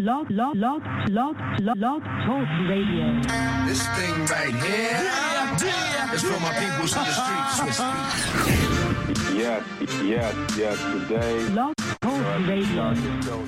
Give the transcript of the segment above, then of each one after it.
Log, log, log, log, log, log talk radio. This thing right here here is for my peoples in the streets. Yes, yes, yes. Today. Log talk radio.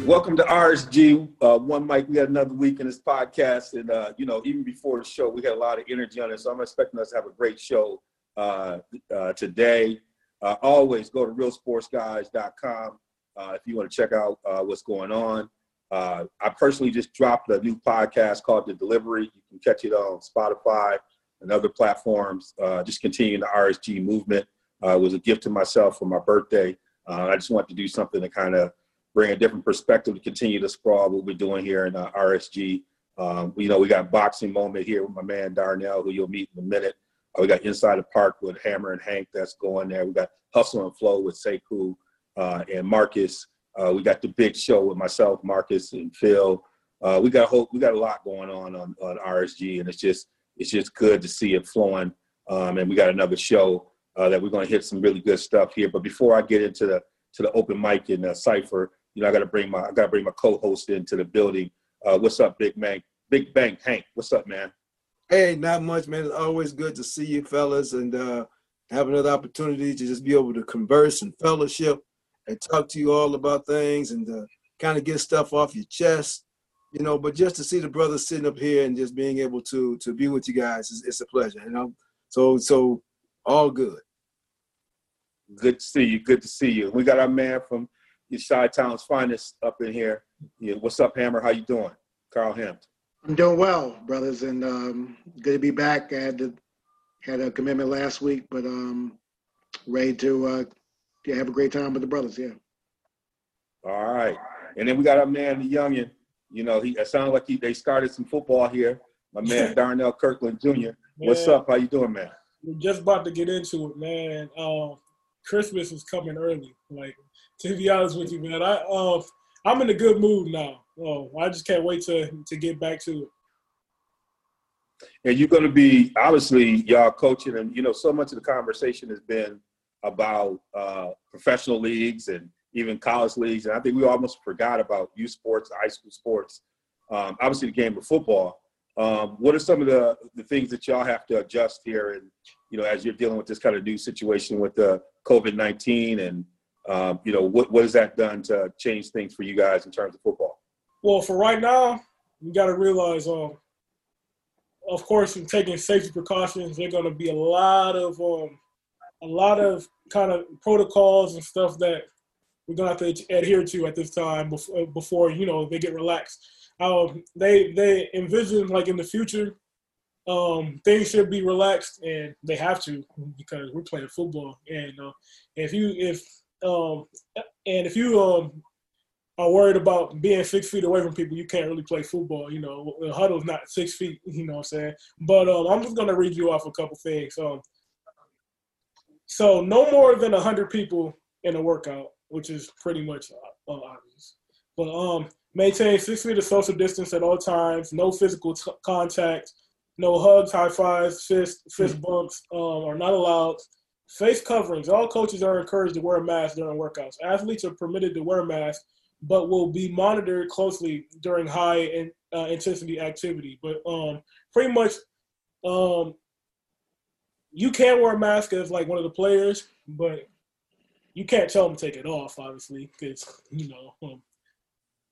Welcome to RSG. Uh, one mic. We had another week in this podcast, and uh, you know, even before the show, we had a lot of energy on it. So I'm expecting us to have a great show uh, uh, today. Uh, always go to realsportsguys.com uh, if you want to check out uh, what's going on. Uh, I personally just dropped a new podcast called The Delivery. You can catch it on Spotify and other platforms. Uh, just continuing the RSG movement. Uh, it was a gift to myself for my birthday. Uh, I just wanted to do something to kind of bring a different perspective to continue to sprawl what we're doing here in uh, RSG. Um, you know, we got boxing moment here with my man Darnell, who you'll meet in a minute. Uh, we got Inside the Park with Hammer and Hank that's going there. We got Hustle and Flow with Sekou and Marcus. Uh, we got the big show with myself, Marcus, and Phil. Uh, we got a whole, we got a lot going on, on on RSG, and it's just it's just good to see it flowing. Um, and we got another show uh, that we're going to hit some really good stuff here. But before I get into the to the open mic and uh, cipher, you know, I got to bring my I got to bring my co-host into the building. Uh, what's up, Big Bang? Big Bang, Hank. What's up, man? Hey, not much, man. It's always good to see you fellas and uh, have another opportunity to just be able to converse and fellowship and talk to you all about things and uh, kind of get stuff off your chest, you know. But just to see the brothers sitting up here and just being able to to be with you guys, is, it's a pleasure, you know. So so all good. Good to see you. Good to see you. We got our man from Chi Town's finest up in here. Yeah, what's up, Hammer? How you doing? Carl Hampton. I'm doing well, brothers, and um, good to be back. I had to, had a commitment last week, but um, ready to uh, yeah, have a great time with the brothers. Yeah. All right. And then we got our man, the youngin. You know, he it sounds like he, they started some football here. My man Darnell Kirkland Jr. What's Man. up? How you doing, man? We're just about to get into it, man. Um, Christmas is coming early. Like to be honest with you, man, I uh, I'm in a good mood now. Oh, I just can't wait to to get back to it. And you're going to be obviously y'all coaching, and you know, so much of the conversation has been about uh, professional leagues and even college leagues, and I think we almost forgot about youth sports, high school sports. Um, obviously, the game of football. Um, what are some of the, the things that y'all have to adjust here, and you know, as you're dealing with this kind of new situation with the COVID nineteen, and um, you know, what what has that done to change things for you guys in terms of football? Well, for right now, you got to realize, um, of course, in taking safety precautions, there's going to be a lot of um, a lot of kind of protocols and stuff that we're to have to adhere to at this time before, before you know they get relaxed. Um, they they envision like in the future, um, things should be relaxed, and they have to because we're playing football. And uh, if you if um, and if you um, are worried about being six feet away from people, you can't really play football. You know, the huddle's not six feet. You know what I'm saying? But um, I'm just gonna read you off a couple things. Um, so no more than hundred people in a workout, which is pretty much uh, obvious. But um, maintain six feet of social distance at all times. No physical t- contact. No hugs, high fives, fist fist bumps um, are not allowed. Face coverings. All coaches are encouraged to wear a mask during workouts. Athletes are permitted to wear masks, but will be monitored closely during high in, uh, intensity activity. But um, pretty much, um, you can wear a mask as like one of the players, but you can't tell them to take it off, obviously, because you know um,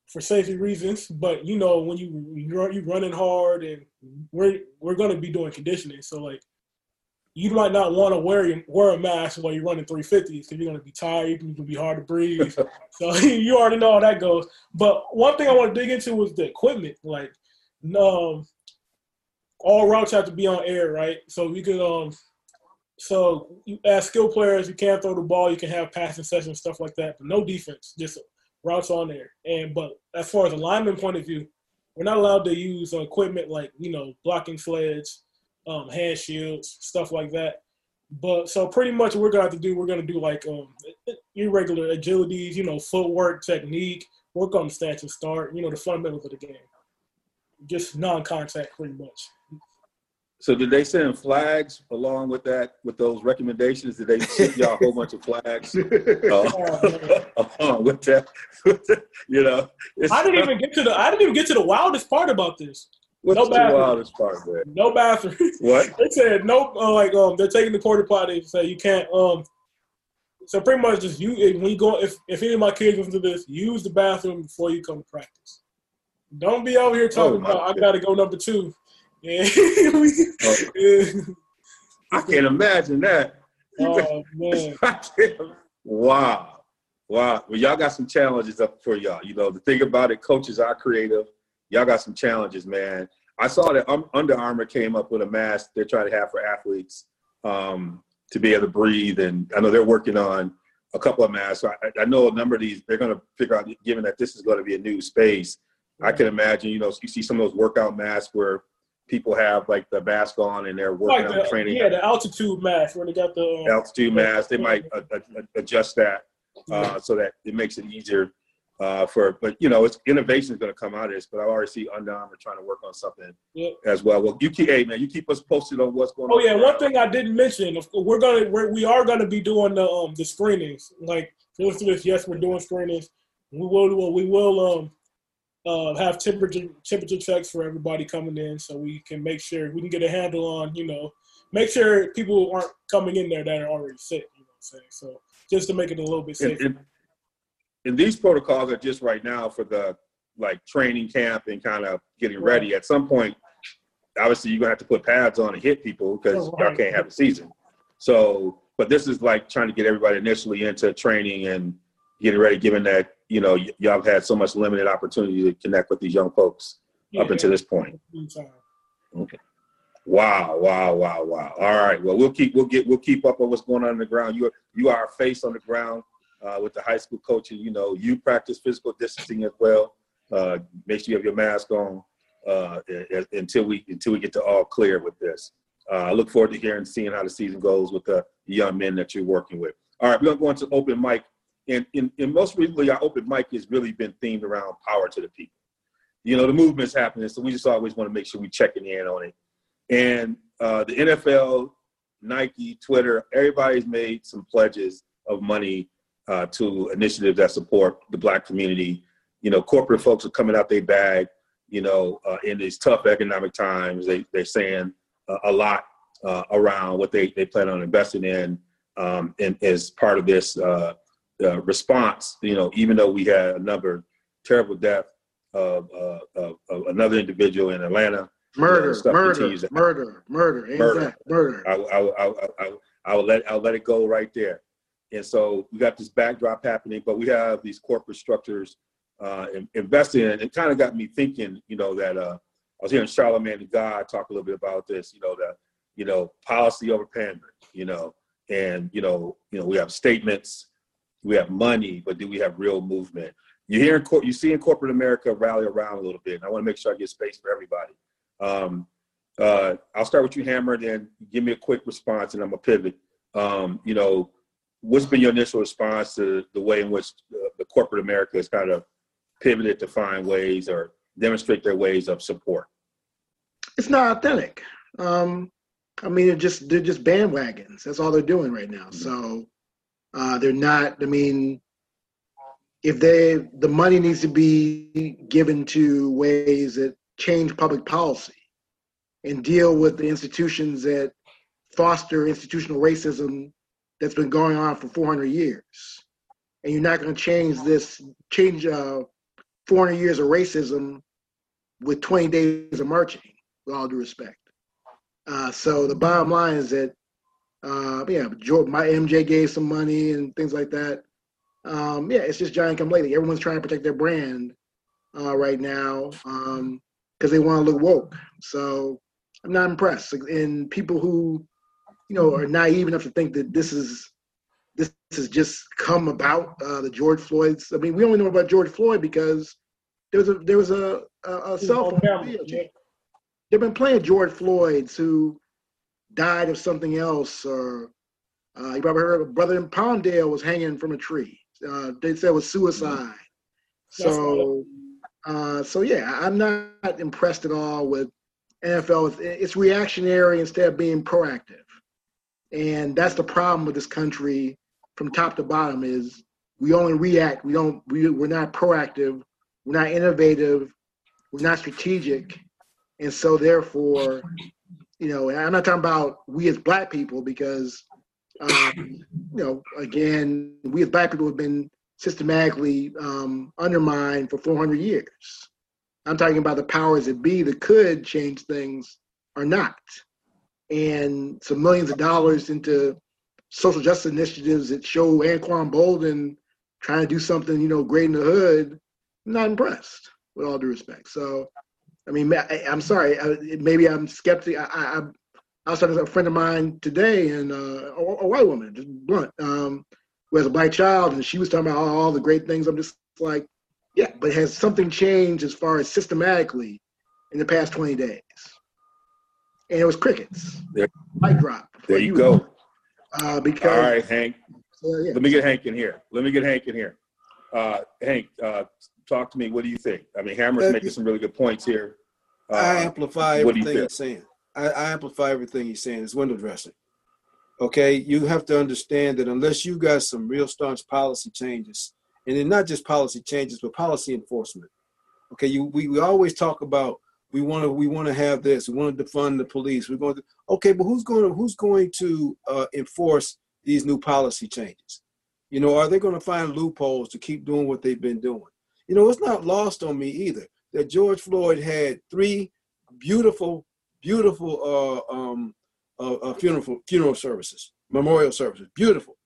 for safety reasons. But you know when you you're you running hard, and we're we're gonna be doing conditioning, so like you might not want to wear wear a mask while you're running 350s because you're going to be tired. you're going to be hard to breathe. so you already know how that goes. But one thing I want to dig into was the equipment. Like, um, all routes have to be on air, right? So we could, um, so you, as skill players, you can't throw the ball. You can have passing sessions, stuff like that, but no defense. Just routes on there. And but as far as a lineman point of view, we're not allowed to use equipment like you know blocking sleds, um, hand shields, stuff like that. But so pretty much what we're gonna have to do, we're gonna do like um, irregular agilities, you know, footwork, technique, work on the stats and start, you know, the fundamentals of the game. Just non-contact, pretty much. So did they send flags along with that, with those recommendations? Did they send y'all a whole bunch of flags? Uh, along with that, you know? it's- I didn't even get to the I didn't even get to the wildest part about this. What's no the bathroom. wildest part of that? No bathroom. What? they said no. Uh, like um, they're taking the porta potty. and Say you can't. Um, so pretty much just you when you go if if any of my kids listen to this, use the bathroom before you come to practice. Don't be over here talking Oh, my about I got to go number two. I can't imagine that. oh man. Wow. Wow. Well, y'all got some challenges up for y'all. You know, the thing about it, coaches are creative. Y'all got some challenges, man. I saw that um, Under Armour came up with a mask they're trying to have for athletes um, to be able to breathe. And I know they're working on a couple of masks. So I, I know a number of these, they're going to figure out, given that this is going to be a new space, I can imagine, you know, you see some of those workout masks where people have like the mask on and they're working Like on the, training yeah, the altitude mask when they got the um, altitude mask. They might uh, uh, adjust that uh, so that it makes it easier uh, for. But you know, it's innovation is going to come out of this. But I already see Under Armour trying to work on something Yeah. as well. Well, you keep, hey man, you keep us posted on what's going Oh on. Oh yeah, one thing I didn't mention, we're gonna we're, we are gonna be doing the um the screenings. Like for instance, yes, we're doing screenings. We will we will um uh have temperature temperature checks for everybody coming in, so we can make sure we can get a handle on you know make sure people aren't coming in there that are already sick. You know what I'm saying? So just to make it a little bit And, safer. and, and these protocols are just right now for the like training camp and kind of getting ready. At some point, obviously, you're gonna have to put pads on and hit people because y'all can't have a season. So, but this is like trying to get everybody initially into training and getting ready, given that you know y- y'all have had so much limited opportunity to connect with these young folks up until this point. Okay. Wow, wow, wow, wow. All right. Well, we'll keep we'll get we'll keep up on what's going on on the ground. You are you are our face on the ground uh, with the high school coaching. You know, you practice physical distancing as well. Uh, make sure you have your mask on uh, until we until we get to all clear with this. Uh, I look forward to hearing seeing how the season goes with the young men that you're working with. All right, we're gonna go into open mic, and in, in most recently our open mic has really been themed around power to the people. You know, the movement's happening, so we just always want to make sure we checking in on it. And uh, the NFL, Nike, Twitter, everybody's made some pledges of money uh, to initiatives that support the black community. You know, corporate folks are coming out their bag. You know, uh, in these tough economic times, they they're saying a lot uh, around what they they plan on investing in, um, and as part of this uh, uh, response. You know, even though we had another terrible death of, uh, of, of another individual in Atlanta. you know, Murder, murder, murder, murder, Murder. murder? I, I, I, I, I will let I'll let it go right there. And so we got this backdrop happening, but we have these corporate structures uh, in- investing in. It kind of got me thinking, you know, that uh, I was hearing Charlamagne tha God talk a little bit about this, you know, that you know policy over pandering, you know, and you know, you know, we have statements, we have money, but do we have real movement? You hear in cor- you see in corporate America rally around a little bit. And I want to make sure I get space for everybody. Um, uh, I'll start with you, Hammer, then give me a quick response, and I'm gonna pivot. Um, you know, what's been your initial response to the way in which the, the corporate America has kind of pivoted to find ways or demonstrate their ways of support? It's not authentic. Um, I mean, they're just they're just bandwagons. That's all they're doing right now. So uh, they're not. I mean, if they the money needs to be given to ways that change public policy and deal with the institutions that foster institutional racism that's been going on for 400 years. And you're not going to change this change uh, 400 years of racism with 20 days of marching. With all due respect. Uh, so the bottom line is that, uh, yeah, Jordan, my MJ gave some money and things like that. Um, yeah, it's just giant come lately. Everyone's trying to protect their brand uh, right now because they want to look woke. So I'm not impressed. And people who, you know, are naive enough to think that this is this has just come about. Uh, the George Floyd's. I mean, we only know about George Floyd because there was a there was a a, a cell phone. They've been playing George Floyd's who died of something else, or uh, you probably heard a brother in Palmdale was hanging from a tree. Uh, they said it was suicide. So, uh, so yeah, I'm not impressed at all with NFL. It's reactionary instead of being proactive, and that's the problem with this country from top to bottom. Is we only react. We don't. We, we're not proactive. We're not innovative. We're not strategic, and so therefore, you know, I'm not talking about we as black people because, um, you know, again, we as black people have been systematically um, undermined for 400 years. I'm talking about the powers that be that could change things are not. And some millions of dollars into social justice initiatives that show Anquan Boldin trying to do something, you know, great in the hood. I'm not impressed, with all due respect. So, I mean, I, am sorry. I, maybe I'm skeptic. I, I, I was talking to a friend of mine today, and uh, a, a, white woman, just blunt, um, who has a black child, and she was talking about all, all the great things. I'm just like, yeah, but has something changed as far as systematically in the past 20 days? And it was crickets. There, Mic drop. There you go. Uh, because all right, Hank. Uh, yeah. Let me get Hank in here. Let me get Hank in here. Uh, Hank, uh, talk to me. What do you think? I mean, Hammer's making some really good points here. Uh, I amplify what do you everything he's saying. I, I amplify everything he's saying. It's window dressing. Okay, you have to understand that unless you got some real staunch policy changes, and then not just policy changes, but policy enforcement. Okay, you we, we always talk about we want to we want to have this, we want to defund the police. We're going to okay, but who's going to who's going to uh, enforce these new policy changes? You know, are they going to find loopholes to keep doing what they've been doing? You know, it's not lost on me either that George Floyd had three beautiful, beautiful uh, um, uh, uh, funeral funeral services, memorial services, beautiful.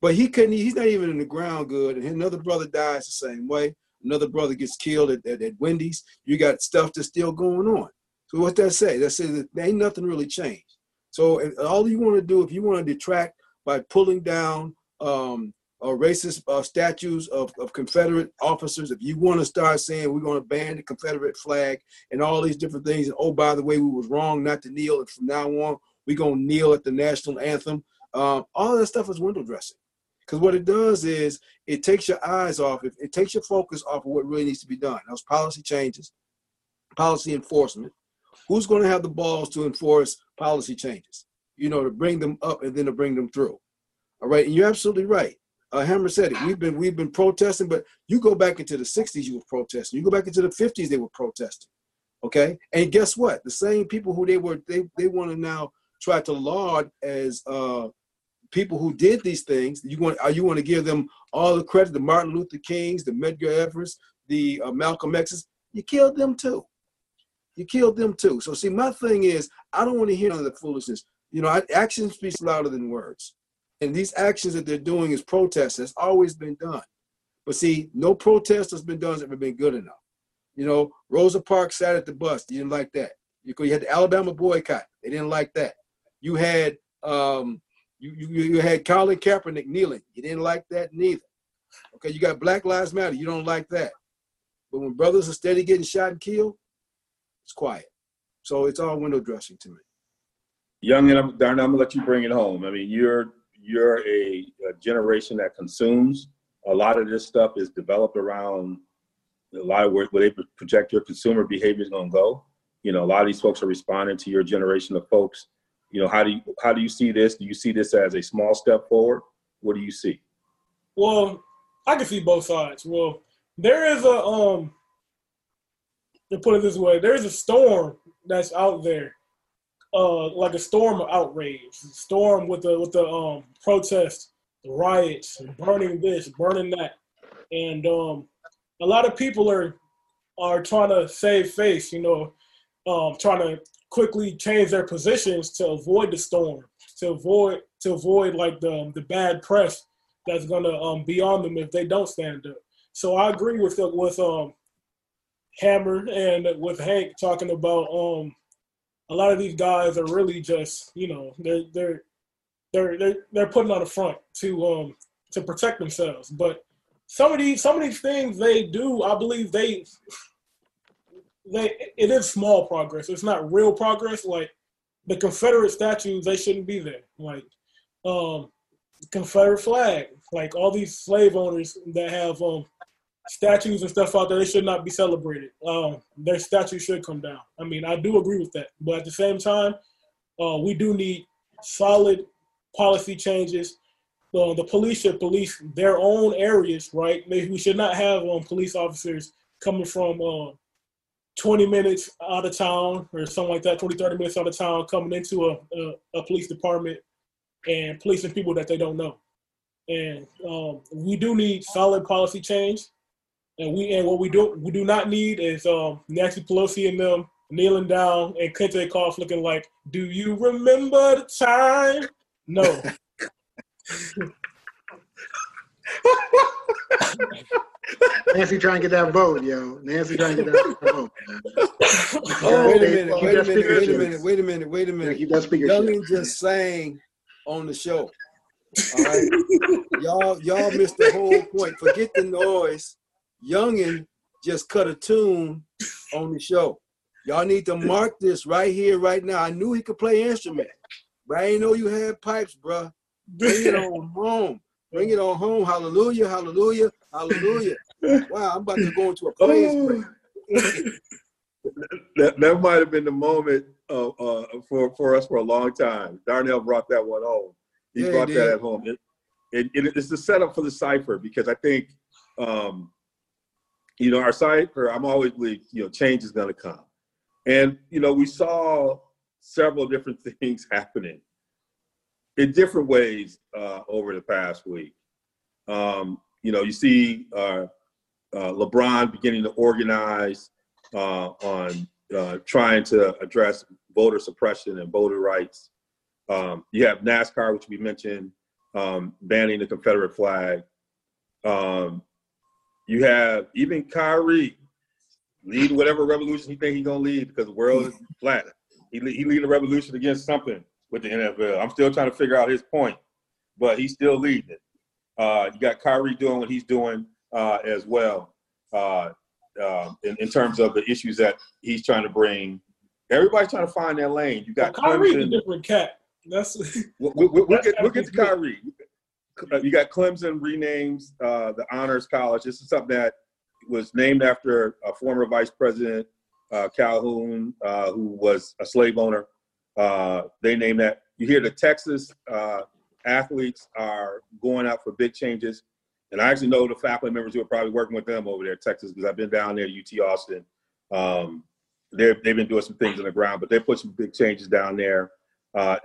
But he couldn't. He's not even in the ground good. And another brother dies the same way. Another brother gets killed at, at, at Wendy's. You got stuff that's still going on. So what that say? That says that ain't nothing really changed. So all you want to do, if you want to detract by pulling down um, uh, racist uh, statues of, of Confederate officers, if you want to start saying we're going to ban the Confederate flag and all these different things, and oh by the way, we was wrong not to kneel, and from now on we're going to kneel at the national anthem. Um, all that stuff is window dressing. Because what it does is it takes your eyes off, it, it takes your focus off of what really needs to be done. Those policy changes, policy enforcement. Who's going to have the balls to enforce policy changes? You know, to bring them up and then to bring them through. All right, and you're absolutely right. Uh, Hammer said it. We've been we've been protesting, but you go back into the '60s, you were protesting. You go back into the '50s, they were protesting. Okay, and guess what? The same people who they were they they want to now try to laud as uh, people who did these things. You want are you want to give them all the credit? The Martin Luther Kings, the Medgar Evers, the uh, Malcolm X's. You killed them too. You killed them too. So see, my thing is, I don't want to hear none of the foolishness. You know, action speaks louder than words. And these actions that they're doing is protest. That's always been done. But see, no protest has been done has ever been good enough. You know, Rosa Parks sat at the bus. You didn't like that. You, had the Alabama boycott. They didn't like that. You had um, you, you you had Colin Kaepernick kneeling. You didn't like that neither. Okay, you got Black Lives Matter. You don't like that. But when brothers are steady getting shot and killed, it's quiet. So it's all window dressing to me. Young and I'm, Darn, I'm gonna let you bring it home. I mean, you're you're a, a generation that consumes a lot of this stuff is developed around a lot of where, where they project your consumer behavior is going to go. You know, a lot of these folks are responding to your generation of folks. You know, how do you how do you see this? Do you see this as a small step forward? What do you see? Well, I can see both sides. Well, there is a um to put it this way, there's a storm that's out there. Uh like a storm of outrage. Storm with the with the um protests, the riots, burning this, burning that. And um a lot of people are are trying to save face, you know, um trying to quickly change their positions to avoid the storm, to avoid to avoid like the the bad press that's gonna um, be on them if they don't stand up. So I agree with with um, Hammer and with Hank talking about um, a lot of these guys are really just you know they're they're they're they're they're putting on a front to um to protect themselves. But some of these some of these things they do, I believe they they it is small progress. It's not real progress. Like the Confederate statues, they shouldn't be there. Like um Confederate flag, like all these slave owners that have um statues and stuff out there, they should not be celebrated. Um, their statues should come down. I mean, I do agree with that, but at the same time, uh, we do need solid policy changes. Uh, the police should police their own areas, right? Maybe we should not have um, police officers coming from uh, 20 minutes out of town or something like that, 20, 30 minutes out of town, coming into a, a, a police department and policing people that they don't know. And um, we do need solid policy change. And we and what we do we do not need is um, Nancy Pelosi and them kneeling down and Kente cloth looking like, "Do you remember the time?" No. Nancy trying to get that vote, yo. Nancy trying to get that vote. Oh, wait a minute, wait a minute, wait a minute, wait a minute, wait a minute. Keep that speaker Youngin just sang on the show. All right, y'all, y'all missed the whole point. Forget the noise. Youngin just cut a tune on the show. Y'all need to mark this right here, right now. I knew he could play instrument, but I didn't know you had pipes, bruh. Bring it on home. Bring it on home. Hallelujah, hallelujah, hallelujah. Wow, I'm about to go into a praise break. that, that might have been the moment uh, uh, for for us for a long time. Darnell brought that one home. He Yeah, brought did. that at home. It, it- it's the setup for the cipher because I think, um, you know, our cipher. I'm always believe you know change is going to come, and you know we saw several different things happening in different ways uh, over the past week. Um, you know, you see uh, uh, LeBron beginning to organize uh, on uh, trying to address voter suppression and voter rights. Um, you have NASCAR, which we mentioned, um, banning the Confederate flag. Um, you have even Kyrie lead whatever revolution he think he's gonna lead because the world is flat. He he lead a revolution against something with the NFL. I'm still trying to figure out his point, but he's still leading it. Uh, you got Kyrie doing what he's doing uh, as well uh, uh, in, in terms of the issues that he's trying to bring. Everybody's trying to find their lane. You got Kyrie's a Clemson. different cat. That's We'll, we'll, we'll That's get, we'll get to. Kyrie. Uh, You got Clemson renames uh, the Honors College. This is something that was named after a former Vice President uh, Calhoun, uh, who was a slave owner. Uh, they named that. You hear the Texas uh, athletes are going out for big changes, and I actually know the faculty members who are probably working with them over there, in Texas, because I've been down there, at UT Austin. Um, they've been doing some things on the ground, but they put some big changes down there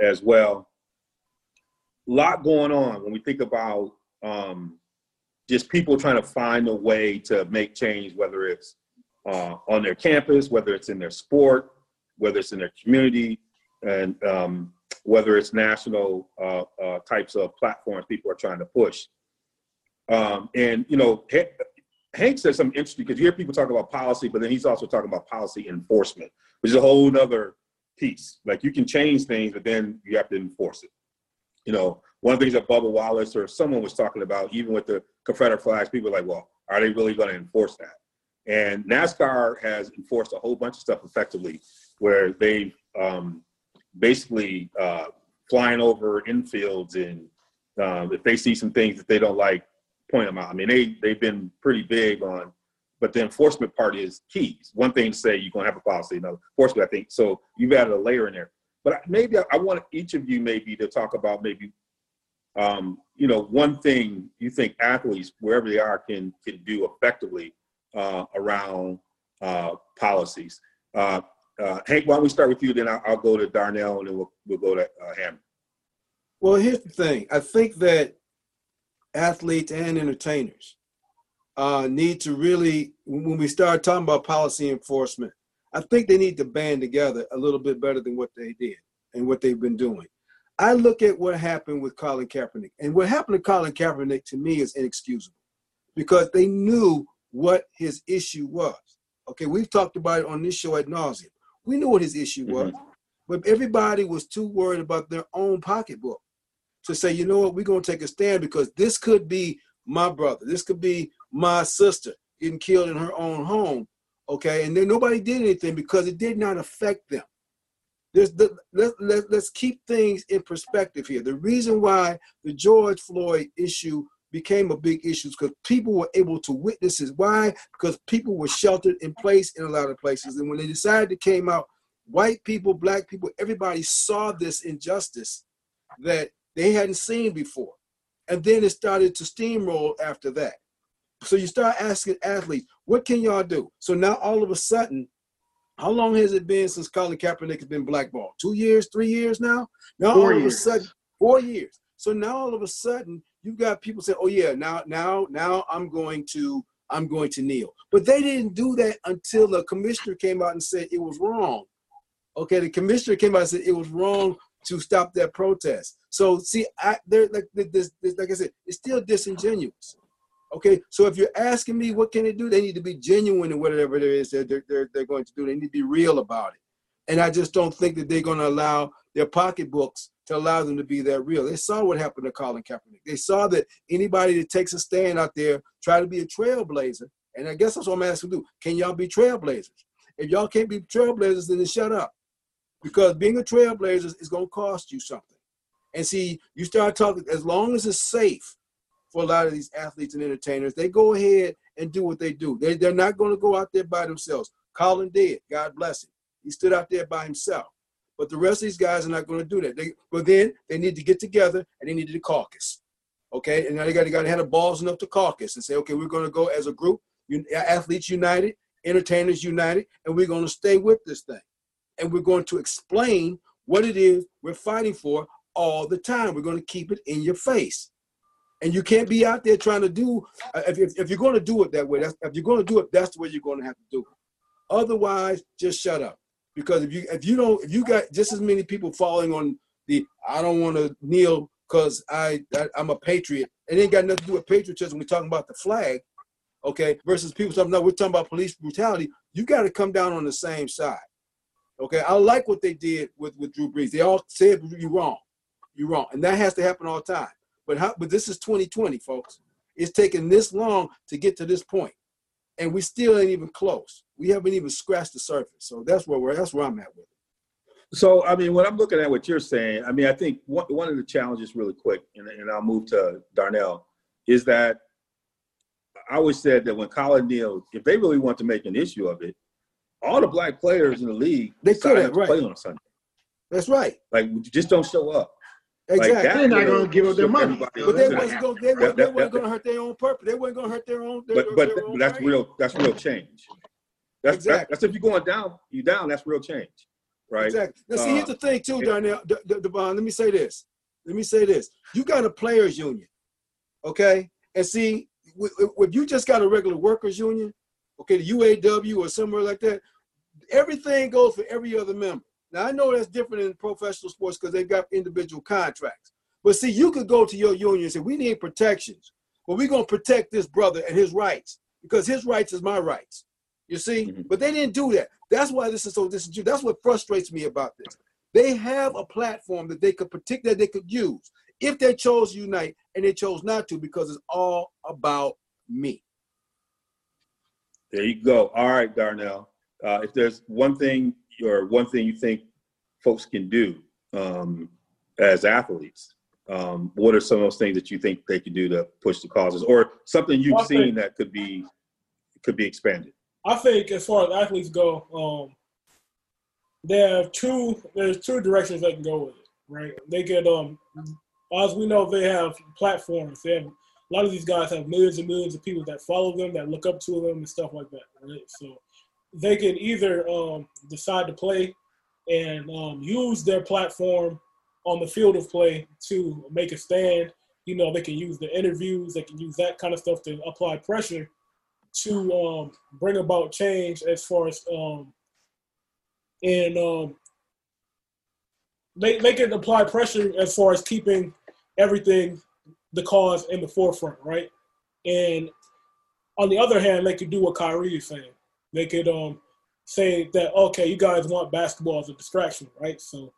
as well. Lot going on when we think about um, just people trying to find a way to make change, whether it's uh, on their campus, whether it's in their sport, whether it's in their community, and um, whether it's national uh, uh, types of platforms people are trying to push. Um, and you know, Hank, Hank said something interesting because you hear people talk about policy, but then he's also talking about policy enforcement, which is a whole other piece. Like you can change things, but then you have to enforce it. You know, one of the things that Bubba Wallace or someone was talking about, even with the Confederate flags, people were like, well, are they really going to enforce that? And NASCAR has enforced a whole bunch of stuff effectively, where they've um, basically uh, flying over infields and um, if they see some things that they don't like, point them out. I mean, they they've been pretty big on, but the enforcement part is key. One thing to say you're going to have a policy, another enforcement. I think so. You've added a layer in there, but maybe I, I want each of you maybe to talk about maybe, um, you know, one thing you think athletes wherever they are can can do effectively uh, around uh, policies. Uh, uh, Hank, why don't we start with you? Then I'll, I'll go to Darnell, and then we'll we'll go to uh, Ham. Well, here's the thing. I think that athletes and entertainers uh, need to really, when we start talking about policy enforcement, I think they need to band together a little bit better than what they did and what they've been doing. I look at what happened with Colin Kaepernick, and what happened to Colin Kaepernick to me is inexcusable because they knew what his issue was. Okay, we've talked about it on this show at nauseum. We knew what his issue mm-hmm. was, but everybody was too worried about their own pocketbook. to say, you know what, we're going to take a stand because this could be my brother, this could be my sister getting killed in her own home, okay? And then nobody did anything because it did not affect them. There's the, let, let, let's keep things in perspective here. The reason why the George Floyd issue became a big issue is because people were able to witness it. Why? Because people were sheltered in place in a lot of places. And when they decided to came out, white people, black people, everybody saw this injustice that they hadn't seen before. And then it started to steamroll after that. So you start asking athletes, what can y'all do? So now all of a sudden, how long has it been since Colin Kaepernick has been blackballed? Two years, three years now? Now Four all years. of a sudden, four years. So now all of a sudden, you've got people say, "Oh yeah, now, now, now I'm going to, I'm going to kneel." But they didn't do that until the commissioner came out and said it was wrong. Okay, the commissioner came out and said it was wrong to stop that protest. So see, I, they're like this, this, like I said, it's still disingenuous. Okay, so if you're asking me what can they do, they need to be genuine in whatever it is that they're, they're, they're going to do. They need to be real about it. And I just don't think that they're going to allow their pocketbooks to allow them to be that real. They saw what happened to Colin Kaepernick. They saw that anybody that takes a stand out there, try to be a trailblazer, and I guess that's what I'm asking to do. Can y'all be trailblazers? If y'all can't be trailblazers, then shut up. Because being a trailblazer is going to cost you something. And see, you start talking, as long as it's safe for a lot of these athletes and entertainers, they go ahead and do what they do. They, they're not going to go out there by themselves. Colin did, God bless him. He stood out there by himself. But the rest of these guys are not going to do that. They, but then they need to get together and they need to caucus. Okay, and now they got, they got to have the balls enough to caucus and say, okay, we're going to go as a group, athletes united, entertainers united, and we're going to stay with this thing. And we're going to explain what it is we're fighting for all the time. We're going to keep it in your face. And you can't be out there trying to do, uh, if, if, if you're going to do it that way, that's, if you're going to do it, that's the way you're going to have to do it. Otherwise, just shut up. Because if you if you don't if you got just as many people falling on the I don't want to kneel because I, I I'm a patriot, it ain't got nothing to do with patriotism. We're talking about the flag, okay? Versus people talking no, we're talking about police brutality. You got to come down on the same side, okay? I like what they did with with Drew Brees. They all said you're wrong, you're wrong, and that has to happen all the time. But how? But this is 2020, folks. It's taken this long to get to this point, and we still ain't even close. We haven't even scratched the surface. So that's where we're. That's where I'm at with it. So, I mean, when I'm looking at what you're saying, I mean, I think one, one of the challenges, really quick, and, and I'll move to Darnell, is that I always said that when Colin kneeled, if they really want to make an issue of it, all the black players in the league They could have, right. play on Sunday. That's right. Like, just don't show up. Like, Exactly. that They're not would've gonna give up their money. But they wasn't going. They, That- weren't- they that- weren't that- going to hurt their own purpose. They weren't going to hurt their own. Their, but but their own that's brand. real. That's real change. That's Exactly. that's if you're going down, you down. That's real change, right? Exactly. Now, see, Uh, here's the thing, too, it- Darnell, D- D- Devon. Let me say this. Let me say this. You got a players' union, okay? And see, w- w- if you just got a regular workers' union, okay, the UAW or somewhere like that, everything goes for every other member. Now, I know that's different in professional sports because they've got individual contracts. But see, you could go to your union and say, we need protections, but we're going to protect this brother and his rights because his rights is my rights. You see? Mm-hmm. But they didn't do that. That's why this is so this is that's what frustrates me about this. They have a platform that they could protect that they could use if they chose to unite and they chose not to because it's all about me. There you go. All right, Darnell. Uh, if there's one thing or one thing you think folks can do um, as athletes, um, what are some of those things that you think they could do to push the causes, or something you've Well, I think- seen that could be could be expanded? I think as far as athletes go, um, there are two there's two directions they can go with it, right? They could um as we know they have platforms. They have a lot of these guys have millions and millions of people that follow them, that look up to them and stuff like that, right? So they can either um, decide to play and um, use their platform on the field of play to make a stand. You know, they can use the interviews, they can use that kind of stuff to apply pressure to um, bring about change as far as um, and um, they they can apply pressure as far as keeping everything the cause in the forefront, right? And on the other hand, they could do what Kyrie is saying. They could um, say that okay, you guys want basketball as a distraction, right? So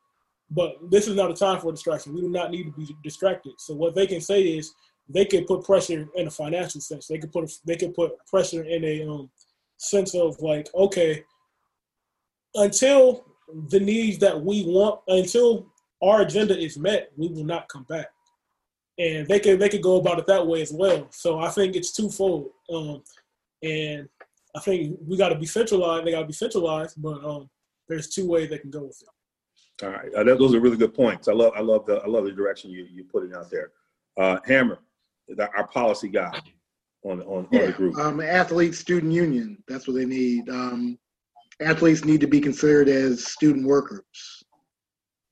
But this is not a time for distraction. We do not need to be distracted. So what they can say is they can put pressure in a financial sense. They can put they can put pressure in a um, sense of like, okay, until the needs that we want, until our agenda is met, we will not come back. And they could they could go about it that way as well. So I think it's twofold. Um, and I think we got to be centralized. They got to be centralized, but um, there's two ways they can go with it. All right, uh, that, those are really good points. I love, I love the, I love the direction you you putting out there. Uh, Hammer, the, our policy guy on on, yeah, on the group. Um, athlete student union. That's what they need. Um, athletes need to be considered as student workers,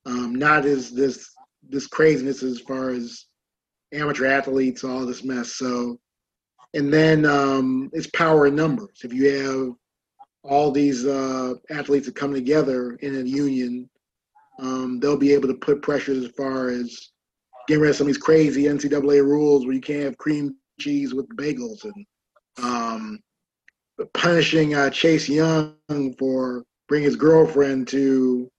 um, not as this this craziness as far as amateur athletes, all this mess. So, and then um, it's power in numbers. If you have all these uh, athletes that come together in a union, um, they'll be able to put pressures as far as getting rid of some of these crazy NCAA rules where you can't have cream cheese with bagels and um, punishing uh, Chase Young for bringing his girlfriend to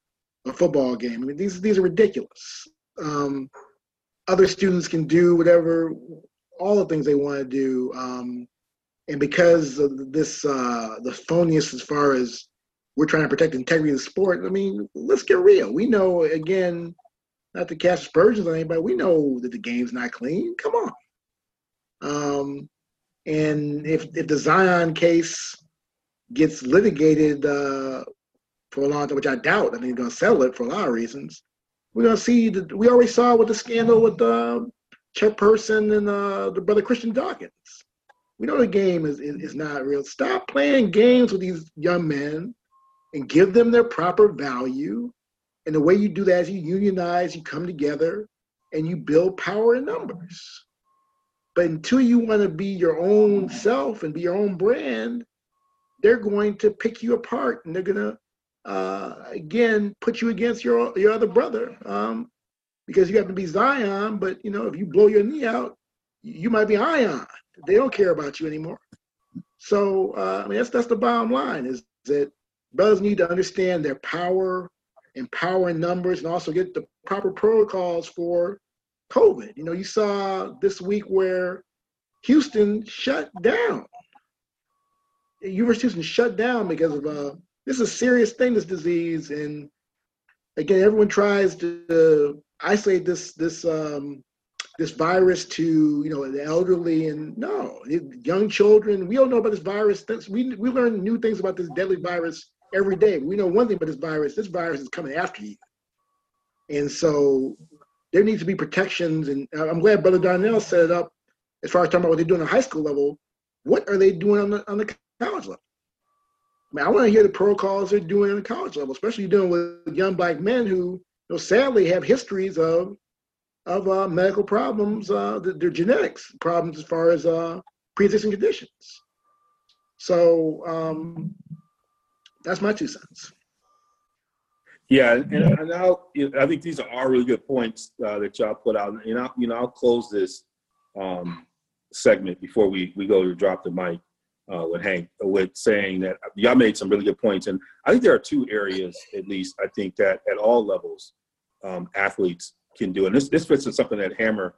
a football game. I mean, these these are ridiculous. Um, other students can do whatever, all the things they want to do, um, and because of this, uh, the phoniest as far as we're trying to protect the integrity of the sport. I mean, let's get real. We know again, not to cast aspersions on anybody. We know that the game's not clean. Come on. Um, and if if the Zion case gets litigated uh, for a long time, which I doubt, I think they're going to settle it for a lot of reasons. We're going to see. The, we already saw with the scandal with uh, Chuck Person and uh, the brother Christian Dawkins. We know the game is, is is not real. Stop playing games with these young men and give them their proper value. And the way you do that is you unionize, you come together, and you build power in numbers. But until you want to be your own self and be your own brand, they're going to pick you apart and they're going to, uh, again, put you against your your other brother um, because you have to be Zion. But you know, if you blow your knee out, you might be Ion. They don't care about you anymore. So uh, I mean, that's that's the bottom line: is that brothers need to understand their power and power in numbers, and also get the proper protocols for COVID. You know, you saw this week where Houston shut down. University Houston shut down because of uh, this is a serious thing, this disease, and again, everyone tries to isolate this this um, this virus to you know the elderly and no young children. We don't know about this virus. We we learn new things about this deadly virus every day. We know one thing about this virus. This virus is coming after you, and so there needs to be protections. And I'm glad Brother Darnell set it up as far as talking about what they're doing at high school level. What are they doing on the on the college level? I mean, I want to hear the protocols they're doing on the college level, especially dealing with young black men who, know, sadly have histories of of uh, medical problems, uh, their genetics problems as far as uh, pre-existing conditions. So um, that's my two cents. Yeah, and, and I'll, I think these are all really good points uh, that y'all put out. And I'll, you know, I'll close this um, segment before we, we go to drop the mic uh, with Hank with saying that y'all made some really good points. And I think there are two areas, at least, I think that at all levels, um, athletes can do. And this, this fits in something that Hammer,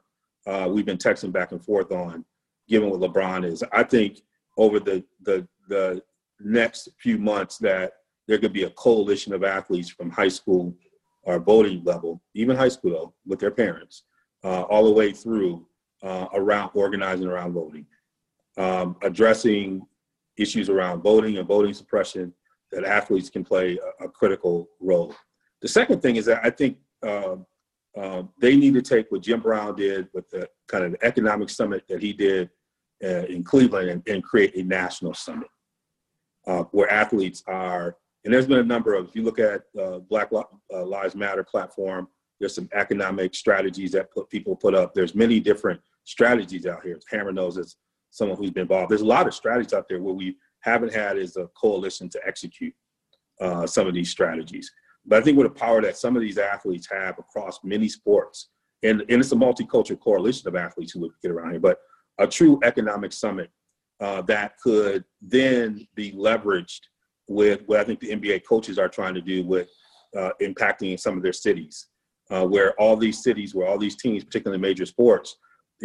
uh, we've been texting back and forth on, given what LeBron is. I think over the, the, the next few months that there could be a coalition of athletes from high school or voting level, even high school with their parents, uh, all the way through uh, around organizing around voting, um, addressing issues around voting and voting suppression that athletes can play a, a critical role. The second thing is that I think uh, uh, they need to take what Jim Brown did with the kind of economic summit that he did uh, in Cleveland and, and, create a national summit uh, where athletes are and there's been a number of, if you look at uh, Black uh, Lives Matter platform, there's some economic strategies that put people put up. There's many different strategies out here. Hammer knows as someone who's been involved. There's a lot of strategies out there. What we haven't had is a coalition to execute uh, some of these strategies. But I think with the power that some of these athletes have across many sports, and, and it's a multicultural coalition of athletes who would get around here, but a true economic summit uh, that could then be leveraged with what I think the NBA coaches are trying to do with uh, impacting some of their cities uh, where all these cities, where all these teams, particularly major sports,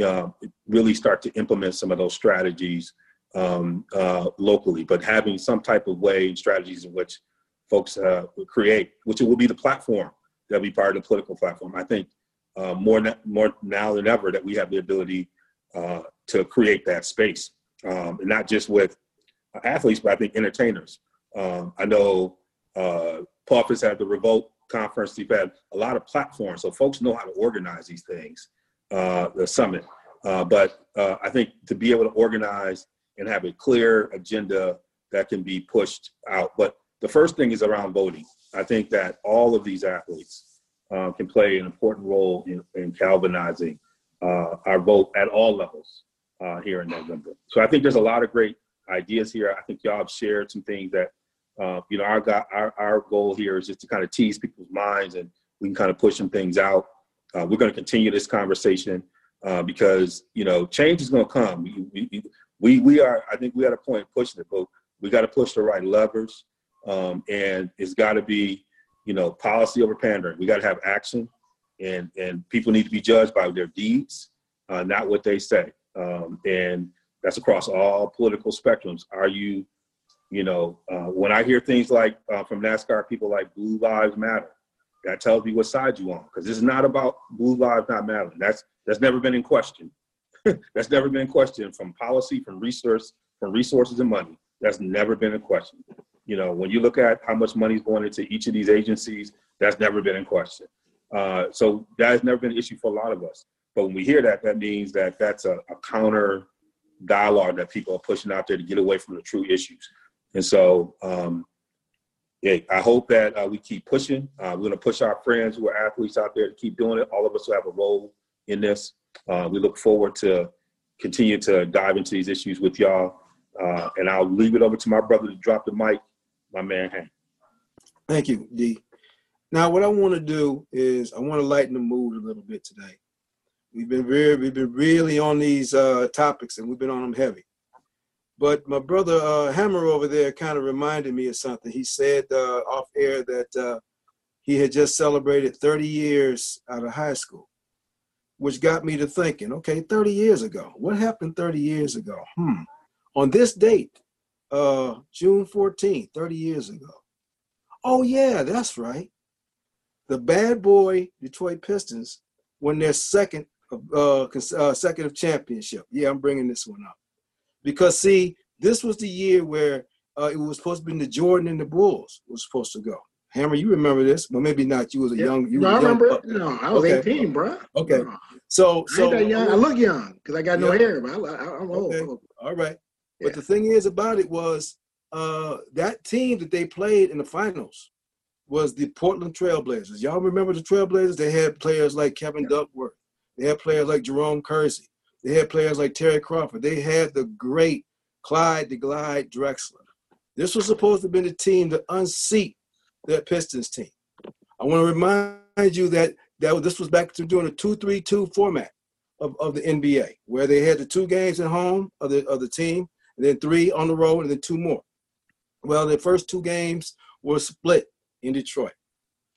uh, really start to implement some of those strategies um, uh, locally, but having some type of way and strategies in which folks uh, create, which will be the platform that'll be part of the political platform. I think uh, more, more now than ever that we have the ability uh, to create that space, um, and not just with athletes, but I think entertainers. Um, I know uh, has had the Revolt conference. We've had a lot of platforms, so folks know how to organize these things. Uh, the summit, uh, but uh, I think to be able to organize and have a clear agenda that can be pushed out. But the first thing is around voting. I think that all of these athletes uh, can play an important role in, in galvanizing uh, our vote at all levels uh, here in November. So I think there's a lot of great ideas here. I think y'all have shared some things that, uh, you know, our, our, our goal here is just to kind of tease people's minds and we can kind of push some things out. Uh, we're going to continue this conversation uh, because, you know, change is going to come. We, we, we, are, I think we at a point pushing it, but we got to push the right levers. Um, and it's got to be, you know, policy over pandering. We got to have action and, and people need to be judged by their deeds, uh, not what they say. Um, and that's across all political spectrums. Are you, you know, uh, when I hear things like uh, from NASCAR, people like Blue Lives Matter, that tells me what side you on because is not about Blue Lives Not Mattering. That's that's never been in question. that's never been in question from policy, from resource, from resources and money. That's never been in question. You know, when you look at how much money is going into each of these agencies, that's never been in question. Uh, so that has never been an issue for a lot of us. But when we hear that, that means that that's a, a counter dialogue that people are pushing out there to get away from the true issues. And so, um, yeah, I hope that uh, we keep pushing. Uh, we're going to push our friends who are athletes out there to keep doing it. All of us who have a role in this. Uh, we look forward to continue to dive into these issues with y'all. Uh, and I'll leave it over to my brother to drop the mic, my man Hank. Thank you, D. Now, what I want to do is I want to lighten the mood a little bit today. We've been very, we've been really on these uh, topics, and we've been on them heavy. But my brother uh, Hammer over there kind of reminded me of something. He said uh, off air that uh, he had just celebrated 30 years out of high school which got me to thinking, okay, 30 years ago, what happened 30 years ago? Hmm. On this date, uh, June 14th, 30 years ago. Oh, yeah, that's right. The bad boy Detroit Pistons won their second uh, uh, second of championship. Yeah, I'm bringing this one up because see, this was the year where uh, it was supposed to be the Jordan and the Bulls was supposed to go. Hammer, you remember this? Well, maybe not. You was a Yeah. young. You no, I remember. it. No, I was Okay. 18, bro. Okay. No, So, I so that young. I look young because I got no Yeah. hair, but I, I, I'm old. Okay. All right. But the thing is about it was uh, that team that they played in the finals was the Portland Trailblazers. Y'all remember the Trailblazers? They had players like Kevin Duckworth. They had players like Jerome Kersey. They had players like Terry Crawford. They had the great Clyde the Glide Drexler. This was supposed to be the team to unseat that Pistons team. I want to remind you that, that this was back to doing a 2-3-2 format of, of the NBA, where they had the two games at home of the of the team, and then three on the road, and then two more. Well, the first two games were split in Detroit.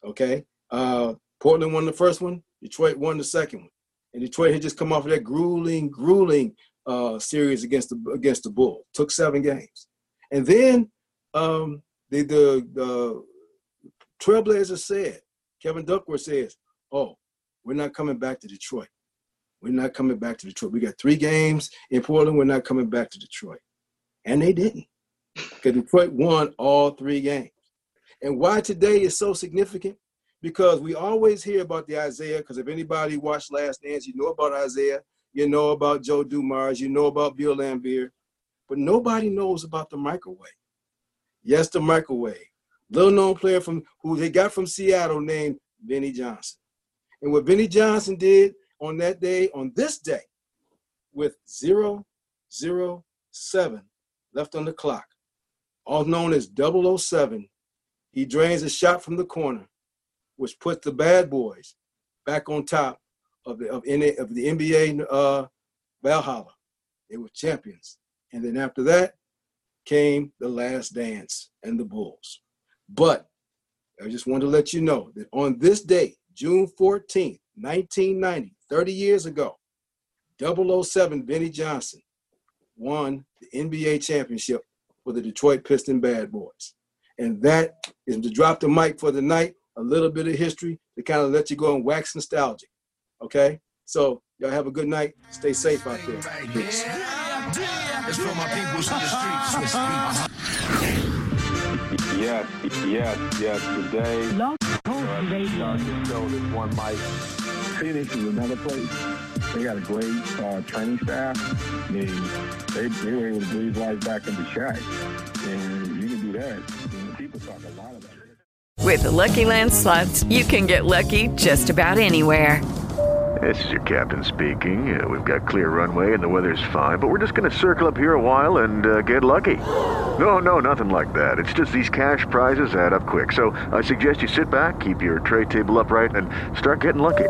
Okay, uh, Portland won the first one, Detroit won the second one, and Detroit had just come off of that grueling, grueling uh, series against the against the Bulls. Took seven games, and then um, the the the Trailblazers said, Kevin Duckworth says, "Oh, we're not coming back to Detroit." We're not coming back to Detroit. We got three games in Portland. We're not coming back to Detroit. And they didn't. Because Detroit won all three games. And why today is so significant? Because we always hear about the Isiah, because if anybody watched Last Dance, you know about Isiah, you know about Joe Dumars, you know about Bill Laimbeer, but nobody knows about the microwave. Yes, the microwave. Little known player from who they got from Seattle named Vinnie Johnson. And what Vinnie Johnson did on that day, on this day, with zero, zero, seven left on the clock, all known as 007, he drains a shot from the corner, which puts the bad boys back on top of the of, NA of the NBA uh, Valhalla. They were champions. And then after that came the last dance and the Bulls. But I just wanted to let you know that on this day, June 14th, 1990, 30 years ago, 007 Vinnie Johnson won the NBA championship for the Detroit Piston Bad Boys. And that is to drop the mic for the night, a little bit of history to kind of let you go and wax nostalgic. Okay? So y'all have a good night. Stay safe out there. Peace. It's for my peoples in the streets. Yes, yes, yes. Today, Blog Talk Radio. start the show. This one mic. Phoenix is another place. They got a great uh, training staff. They, they they were able to breathe life back into Shaq, and you can do that. And people talk a lot about it. With the Lucky Land slots, you can get lucky just about anywhere. This is your captain speaking. Uh, we've got clear runway and the weather's fine, but we're just going to circle up here a while and uh, get lucky. No, no, nothing like that. It's just these cash prizes add up quick. So I suggest you sit back, keep your tray table upright, and start getting lucky.